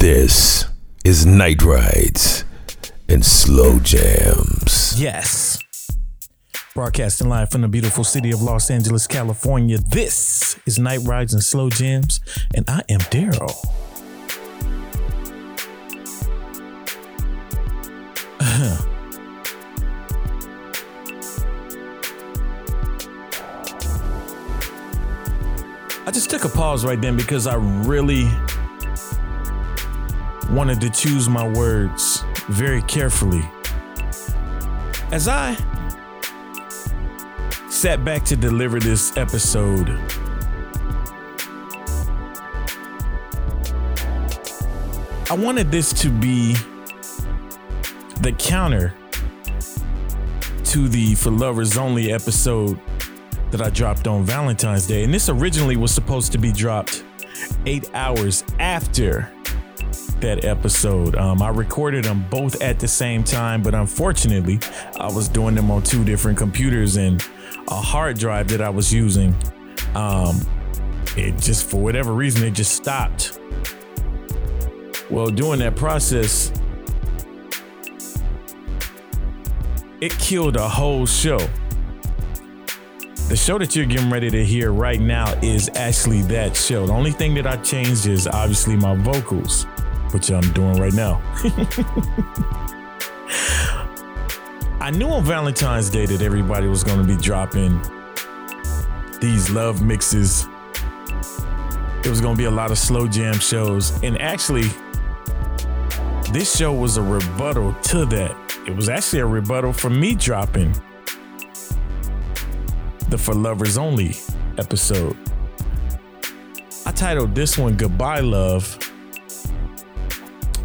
This is Night Rides and Slow Jams. Yes. Broadcasting live from the beautiful city of Los Angeles, California. This is Night Rides and Slow Jams, and I am Daryl. I just took a pause right then because I really wanted to choose my words very carefully. As I sat back to deliver this episode, I wanted this to be the counter to the For Lovers Only episode that I dropped on Valentine's Day. And this originally was supposed to be dropped eight hours after that episode. Um, I recorded them both at the same time, but unfortunately, I was doing them on two different computers and a hard drive that I was using. Um, it just, for whatever reason, it just stopped. Well, during that process, it killed a whole show. The show that you're getting ready to hear right now is actually that show. The only thing that I changed is obviously my vocals, which I'm doing right now. I knew on Valentine's Day that everybody was going to be dropping these love mixes. It was going to be a lot of slow jam shows. And actually, this show was a rebuttal to that. It was actually a rebuttal for me dropping the For Lovers Only episode. I titled this one Goodbye Love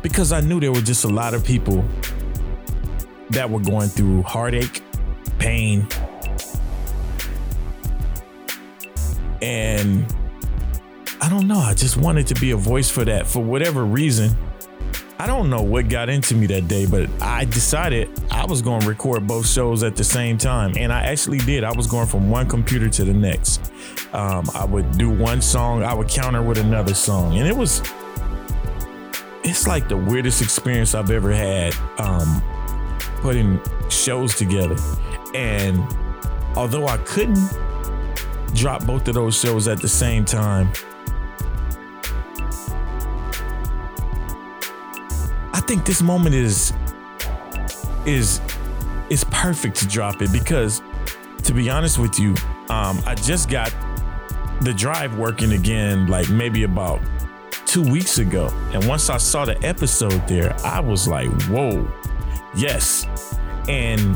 because I knew there were just a lot of people that were going through heartache, pain, and I don't know. I just wanted to be a voice for that for whatever reason. I don't know what got into me that day, but I decided I was going to record both shows at the same time. And I actually did. I was going from one computer to the next. Um, I would do one song, I would counter with another song. And it was, it's like the weirdest experience I've ever had um, putting shows together. And although I couldn't drop both of those shows at the same time, I think this moment is is is perfect to drop it because to be honest with you, um, I just got the drive working again like maybe about two weeks ago. And once I saw the episode there, I was like, whoa, yes. And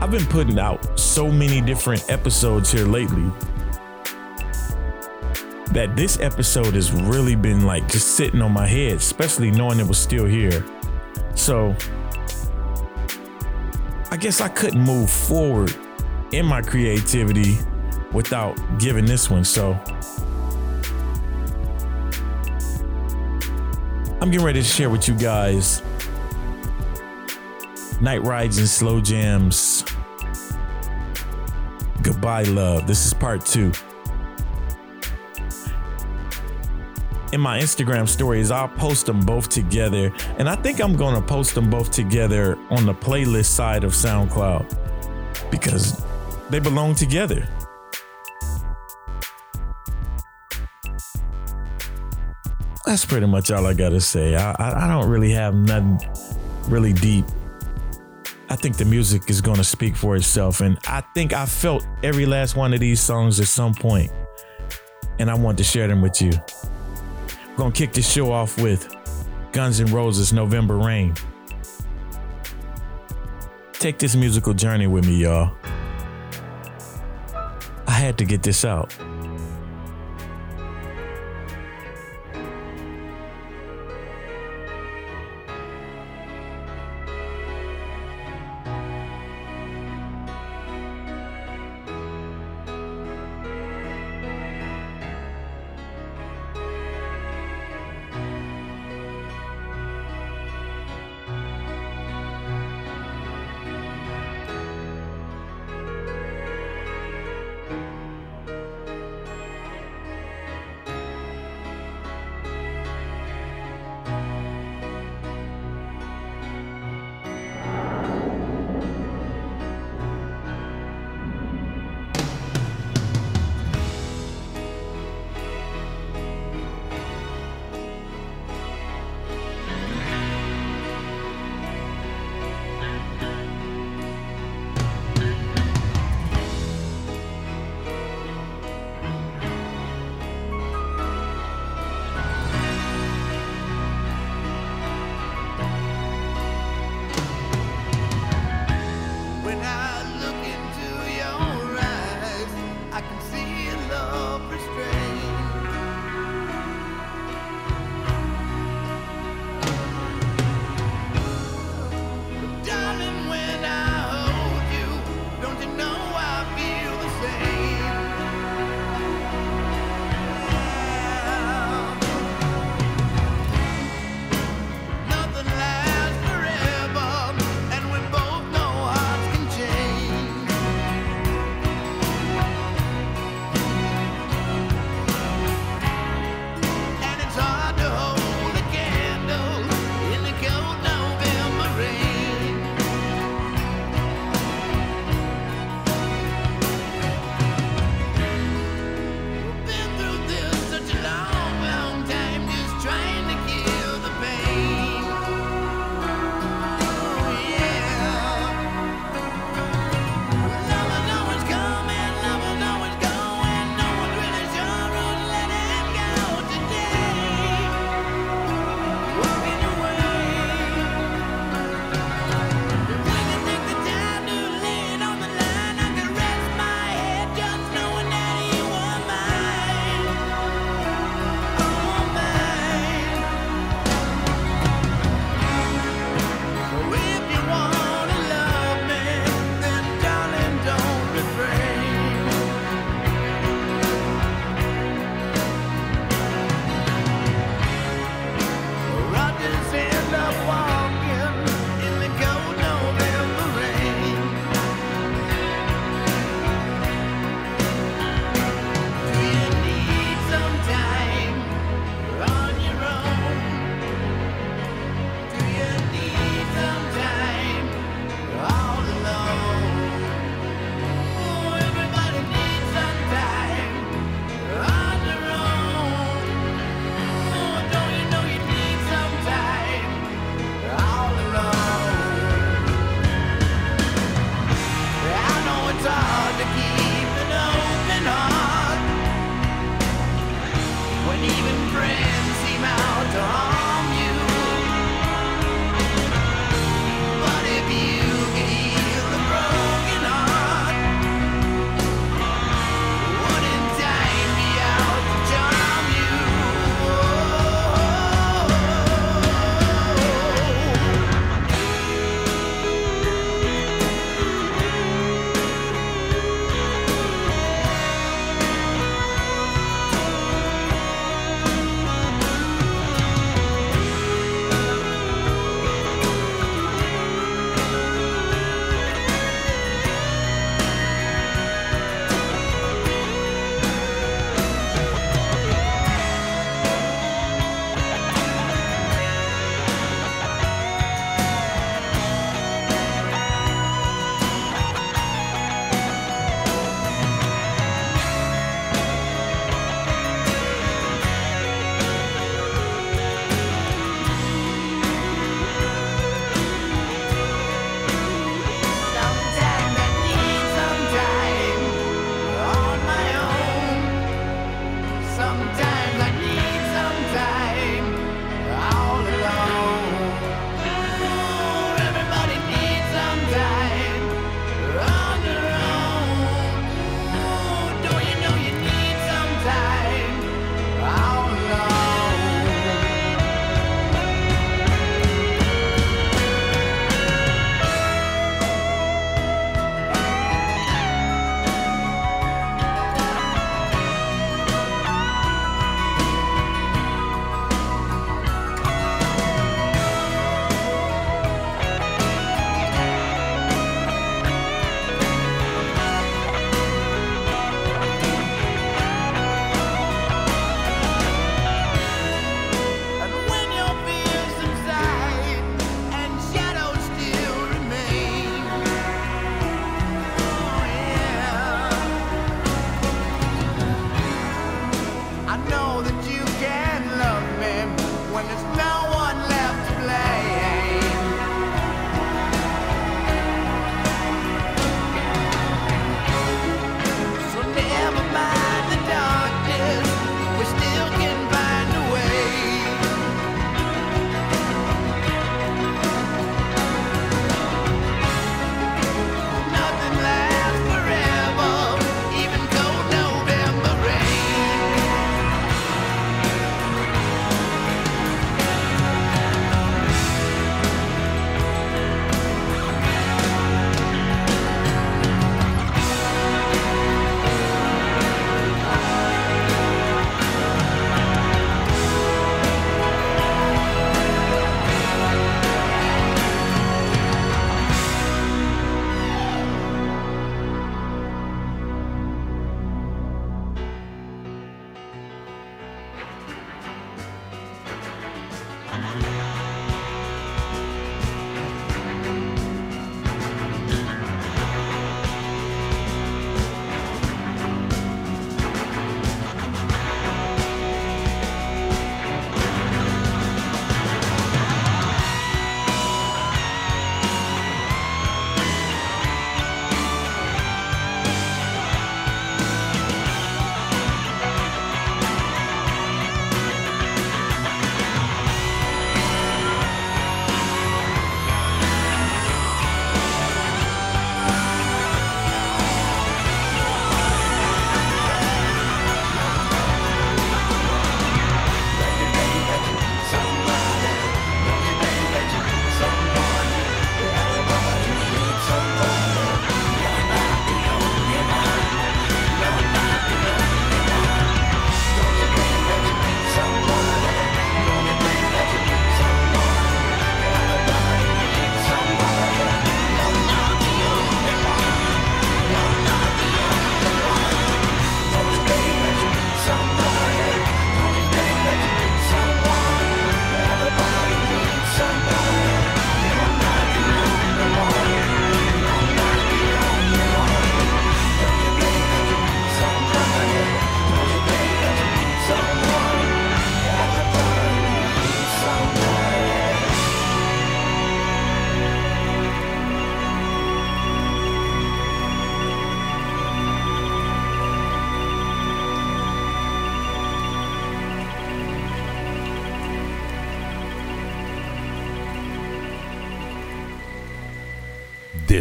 I've been putting out so many different episodes here lately that this episode has really been like just sitting on my head, especially knowing it was still here. So I guess I couldn't move forward in my creativity without giving this one. So I'm getting ready to share with you guys Night Rides and Slow Jams. Goodbye, love. This is part two. in my Instagram stories, I'll post them both together. And I think I'm going to post them both together on the playlist side of SoundCloud because they belong together. That's pretty much all I got to say. I, I, I don't really have nothing really deep. I think the music is to speak for itself. And I think I felt every last one of these songs at some point, And I want to share them with you. I'm gonna kick this show off with Guns N' Roses November Rain. Take this musical journey with me, y'all. I had to get this out.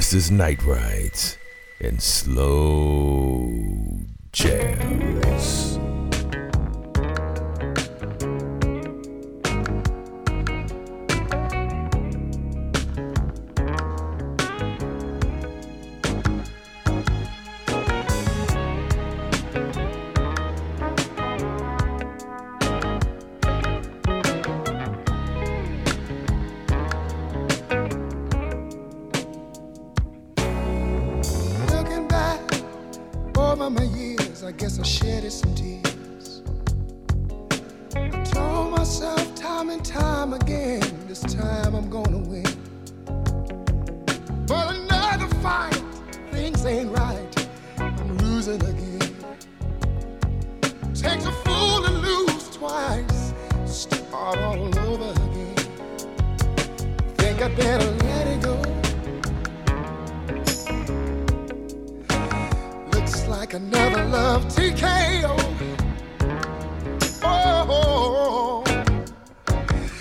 Texas Night Rides and Slow Take a fool to lose twice. Start all over again. Think I better let it go. Looks like another love TKO. Oh.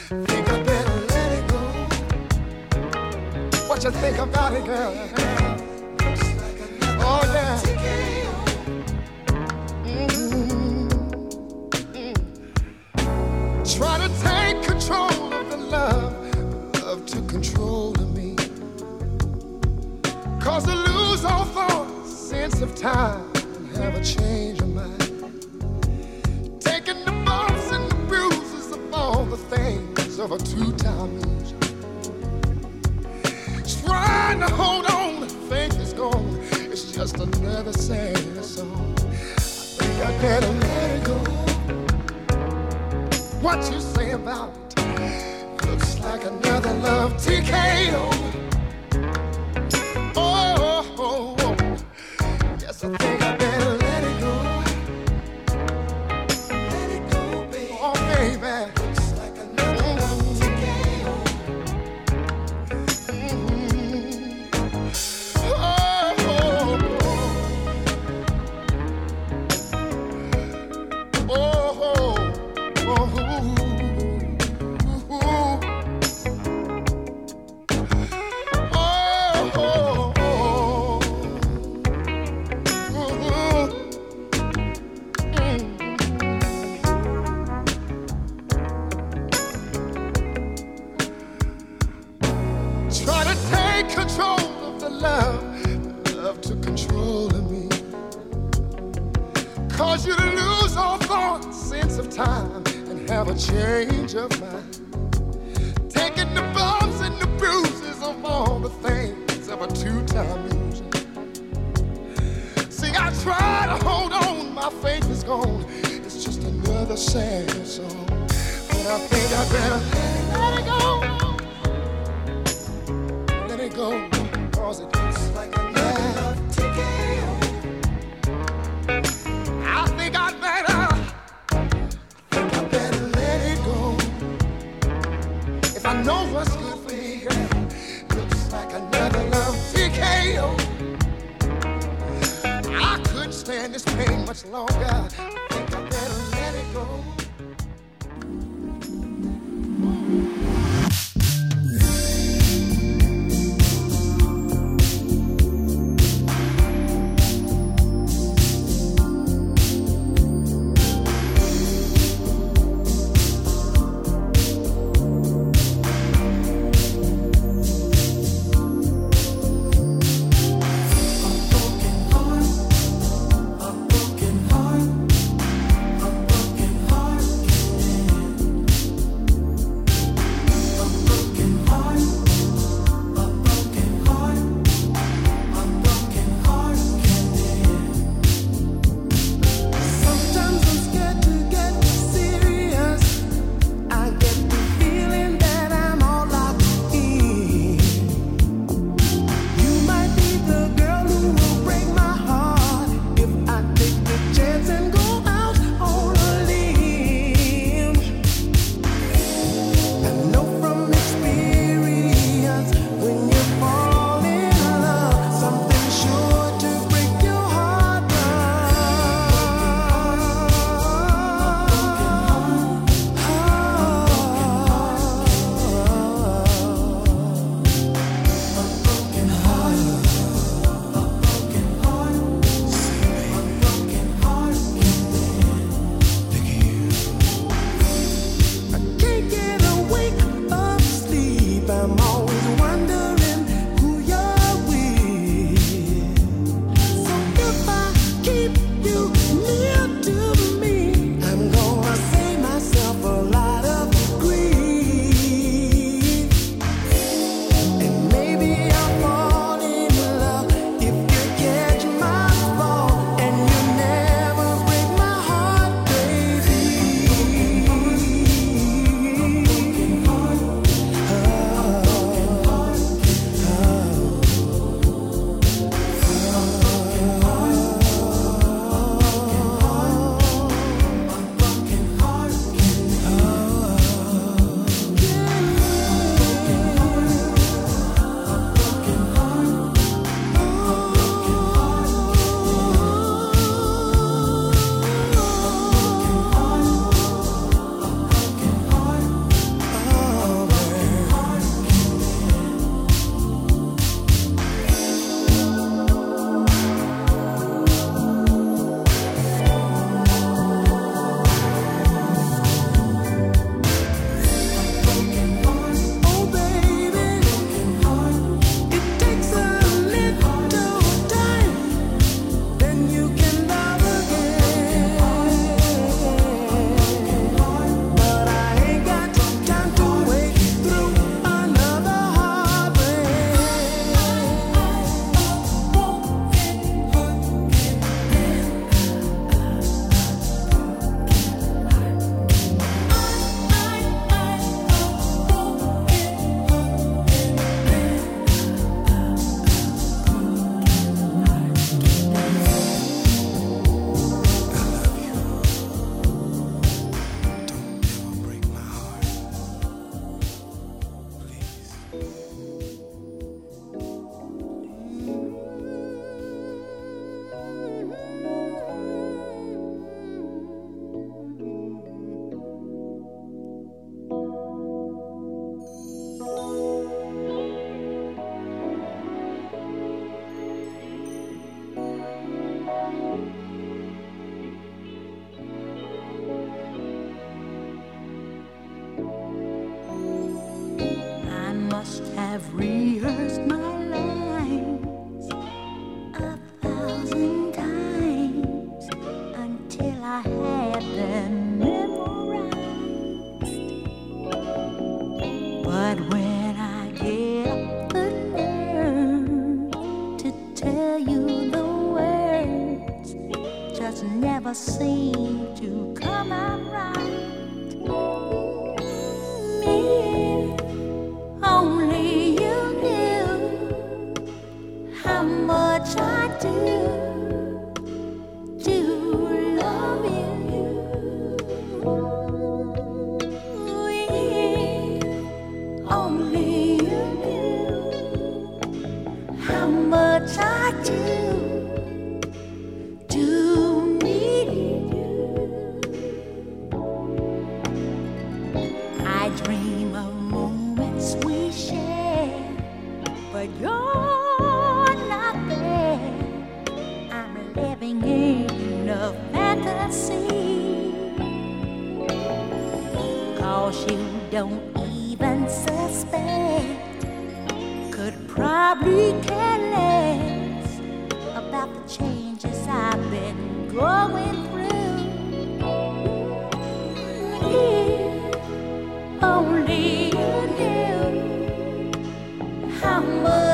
Think I better let it go. What you think about it, girl? of time have a change of mind. Taking the bumps and the bruises of all the things of a two-time loser. Trying to hold on, faith is gone. It's just another sad song. I think I better let it go. What you say about it looks like another love TKO. It's digging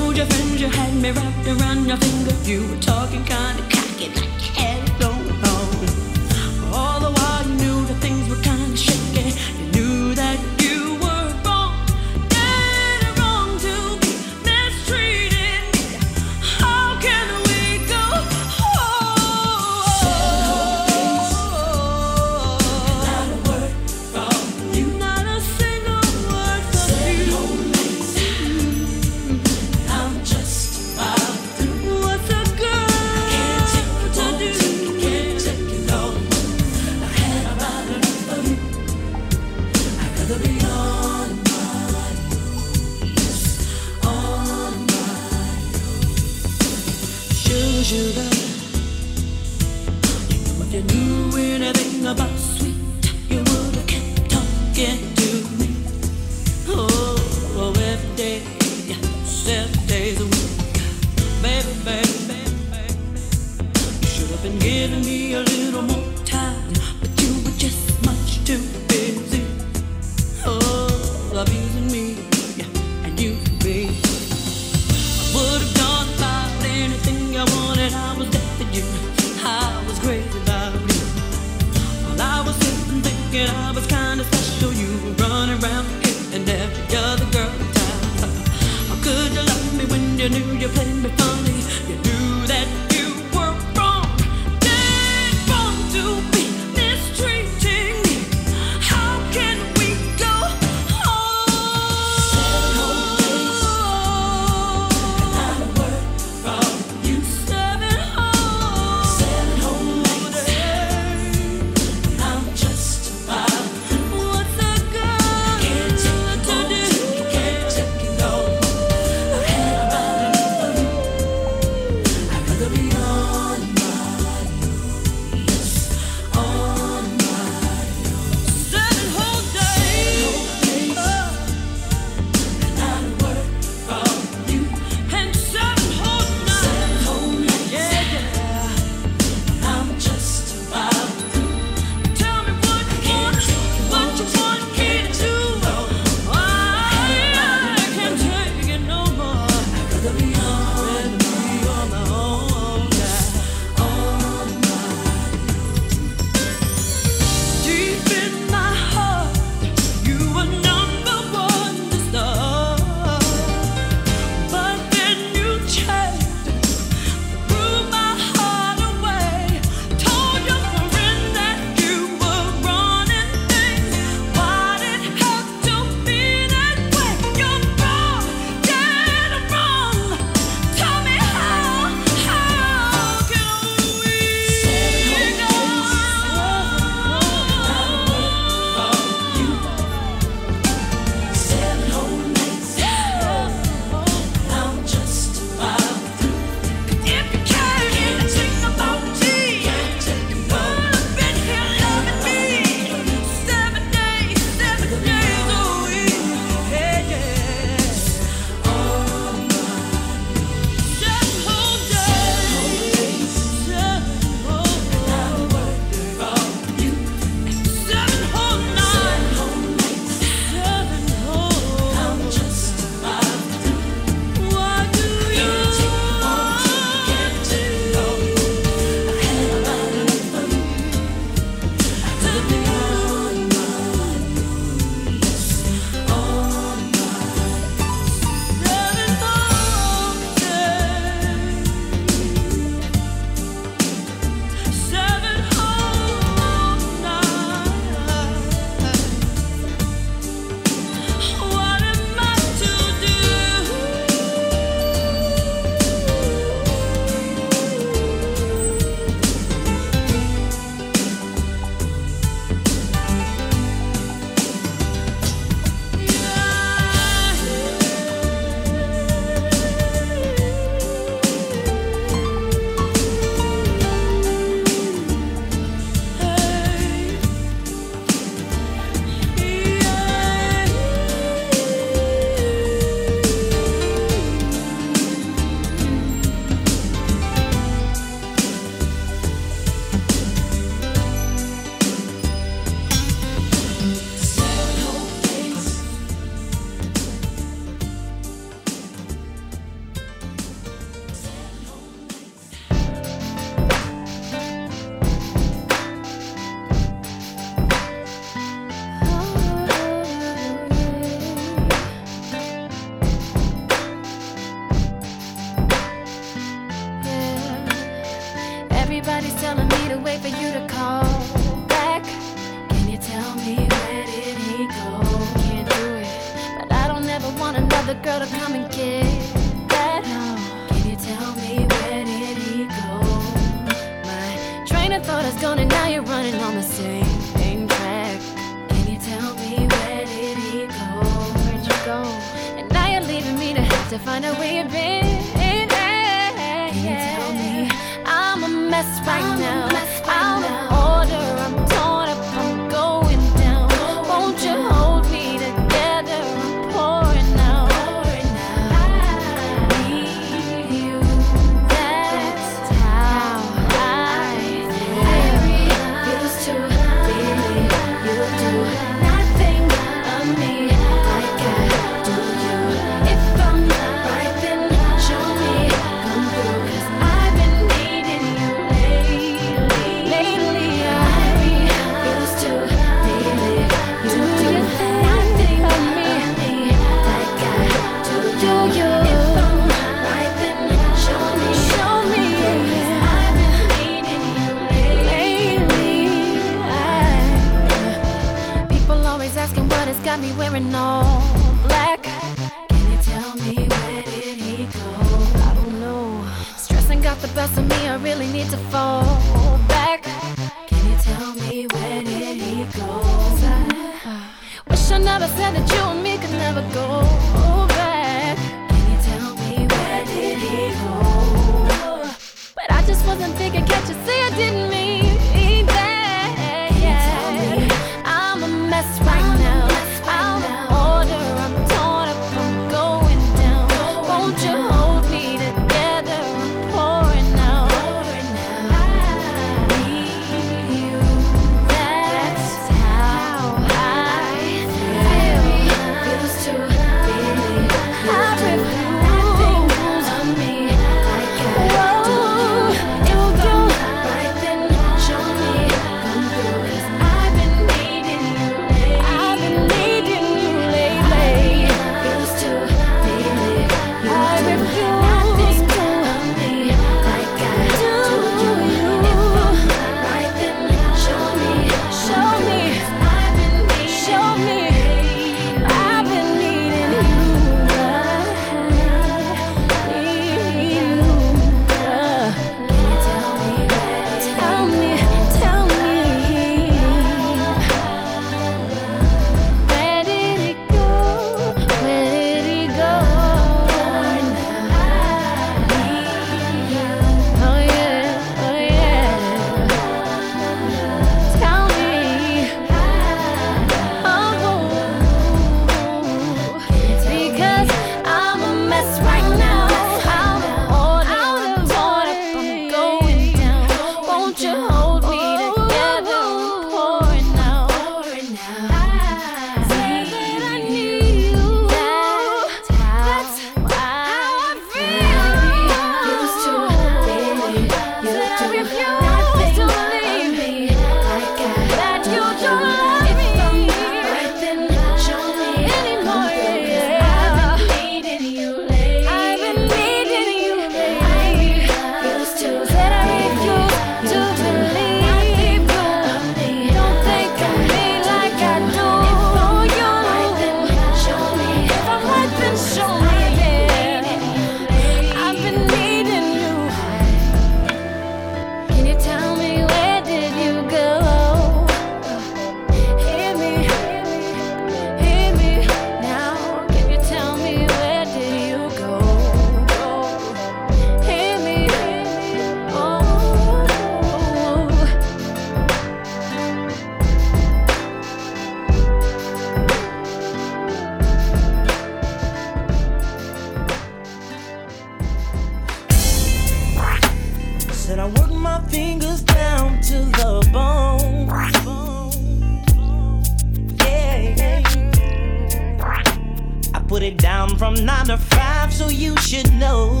time, so you should know.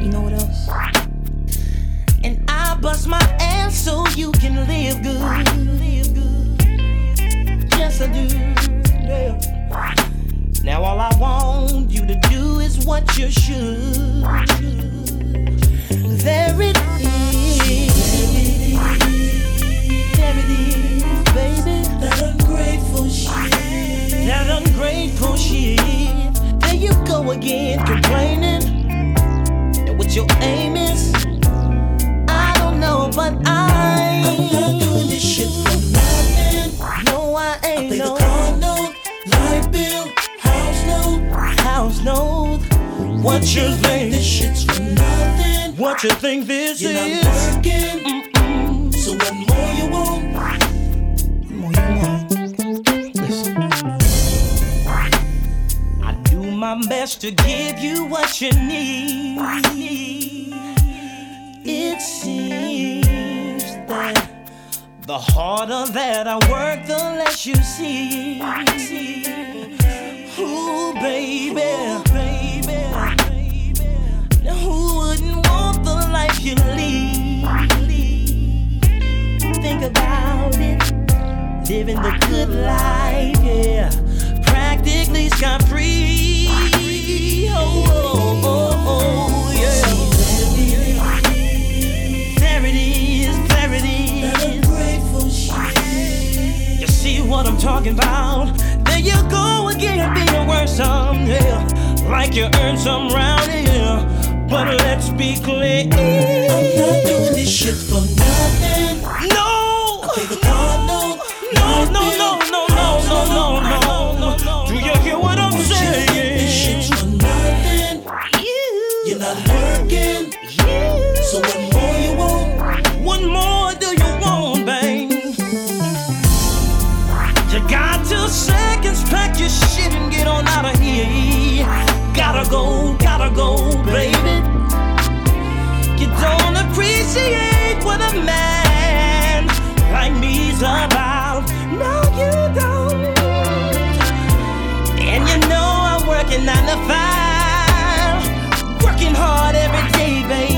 You know what else? And I bust my ass so you can live good. Yes, I do. Yeah. Now all I want you to do is what you should. There it is. There it is, baby. That ungrateful shit that ungrateful shit. There you go again complaining And what your aim is. I don't know, but I. I'm not doing this shit for nothing. No, I ain't. I pay no. the car note, light bill, house note, house note. What you, think? This shit's for nothing. What you think this You're is? Not working. Mm-mm. So what more you want? What more you want? My best to give you what you need. It seems that the harder that I work, the less you see. Ooh, baby, baby, baby. Who wouldn't want the life you lead? Think about it living the good life, yeah practically scot free. Oh, oh, oh, oh yeah. There it is, there. You see what I'm talking about? There you go again, being worth some, yeah. Like you earned some round here. Yeah. But let's be clear. I'm not doing this shit for nothing. No! I pay the card, no. No, no, no, no, no, no, no, no. You're not working. So what more you want? What more do you want, babe? You got two seconds, pack your shit and get on out of here. Gotta go, gotta go, baby. You don't appreciate what a man like me's about. No, you don't. And you know I'm working nine to five, hard every day, baby.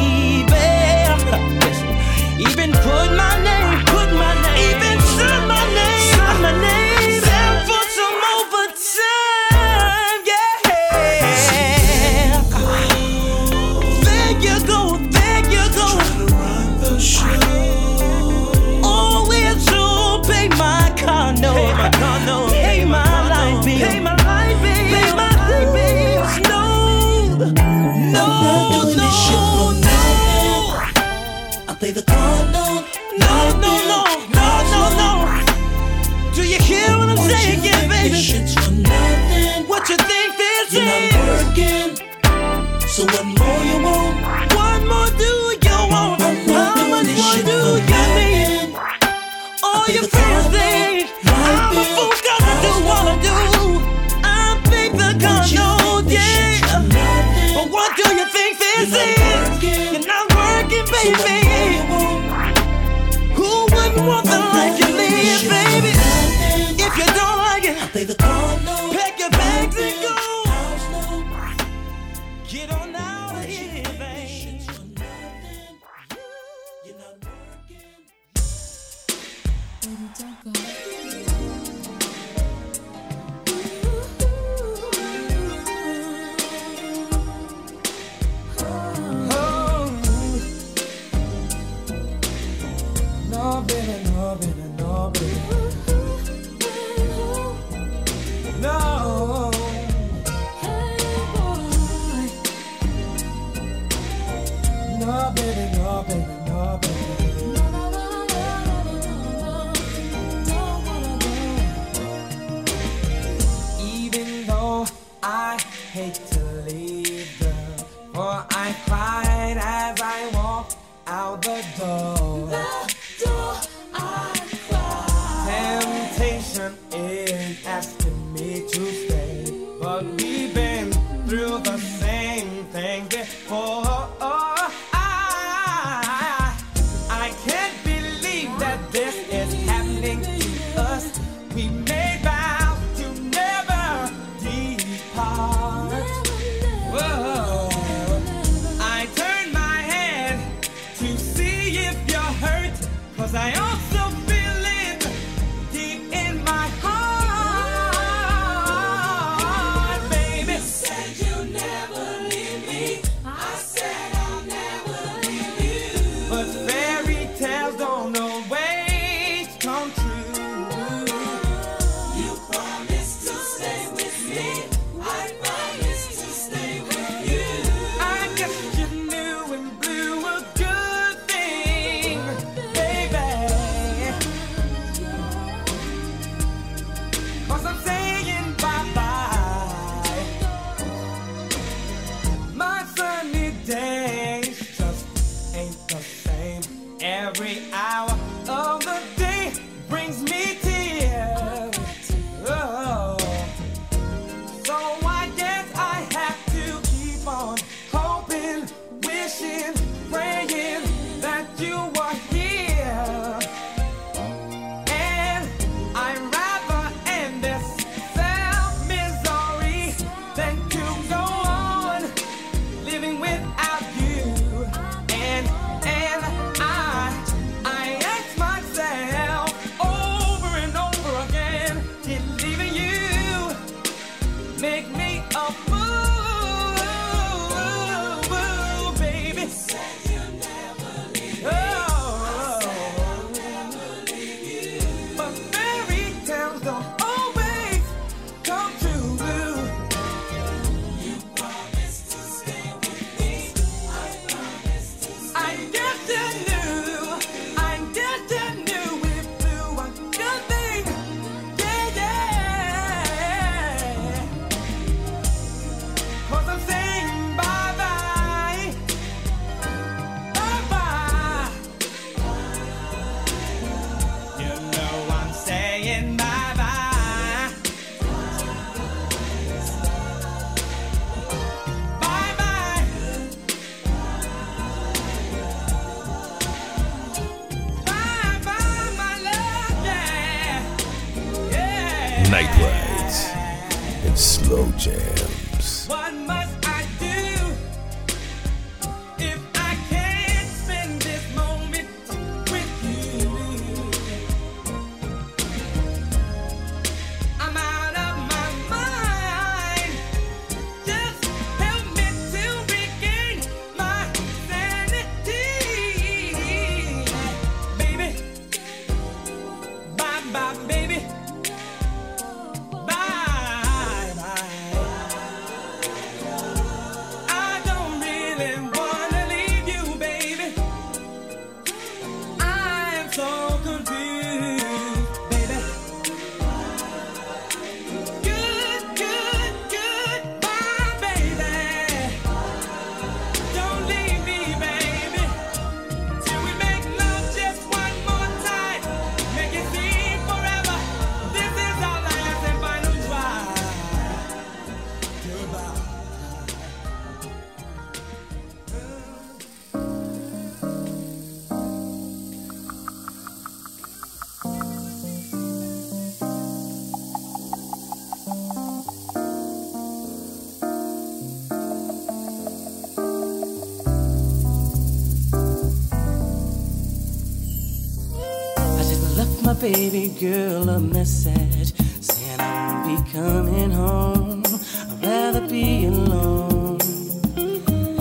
baby girl a message saying I'll be coming home. I'd rather be alone.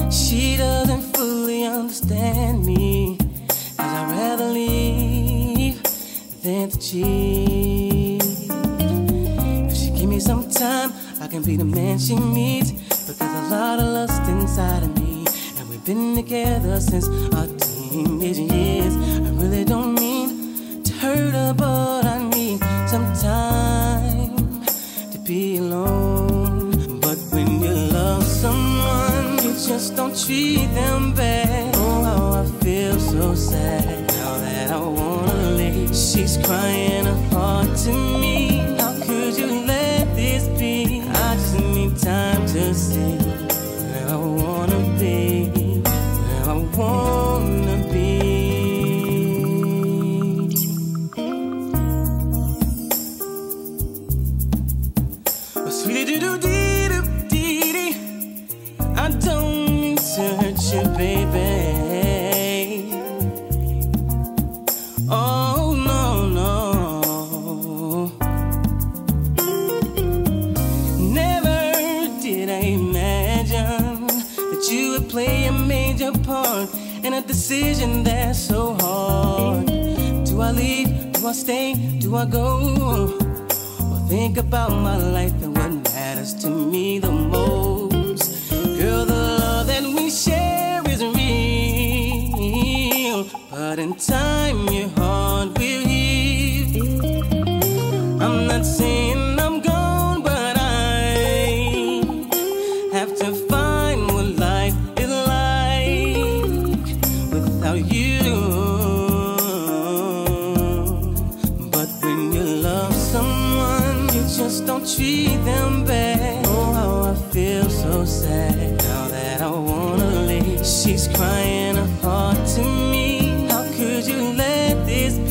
She doesn't fully understand me, as I'd rather leave than to cheat. If she give me some time, I can be the man she needs. But there's a lot of lust inside of me, and we've been together since our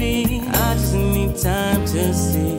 I just need time to see.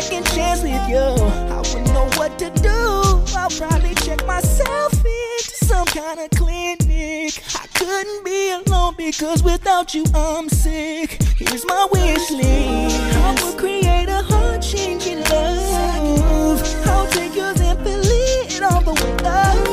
second chance with you. I wouldn't know what to do. I'll probably check myself into some kind of clinic. I couldn't be alone because without you, I'm sick. Here's my wish list. I will create a heart changing love. I'll take yours and fill it all the way up.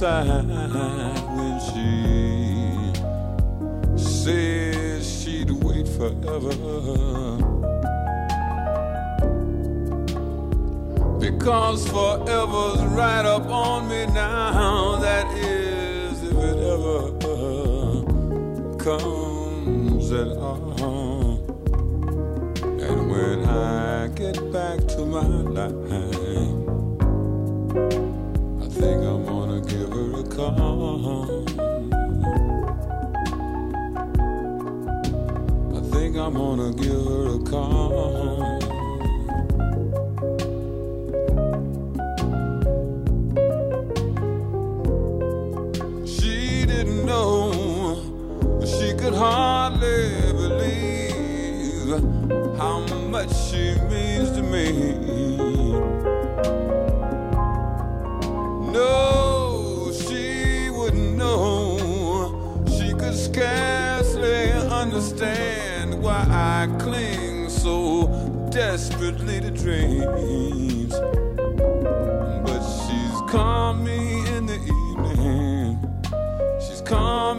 Deep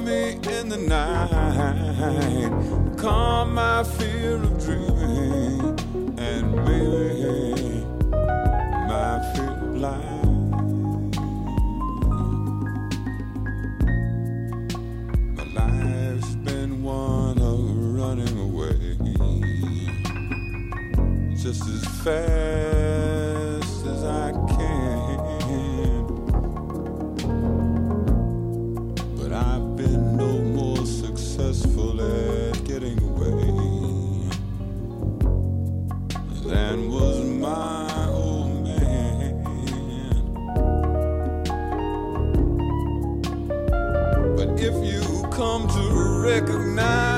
me in the night, calm my fear of dreaming, and maybe my fear of life. My life's been one of running away, just as fast as I can. recognize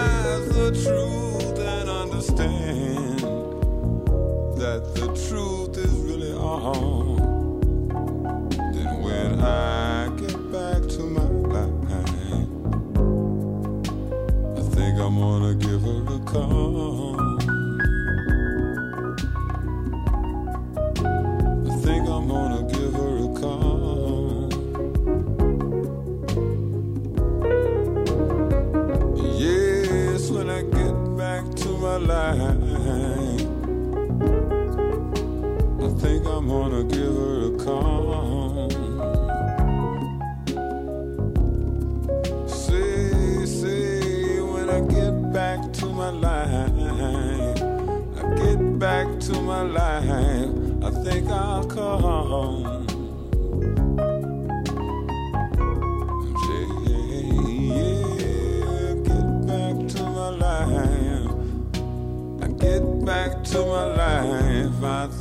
But.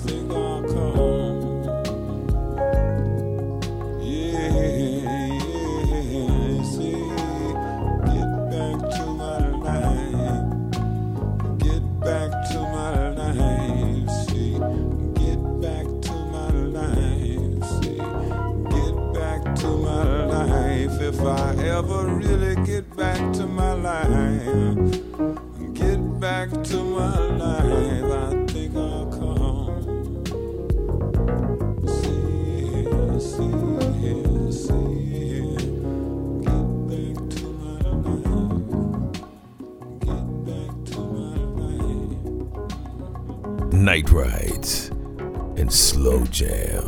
night rides, and slow jams.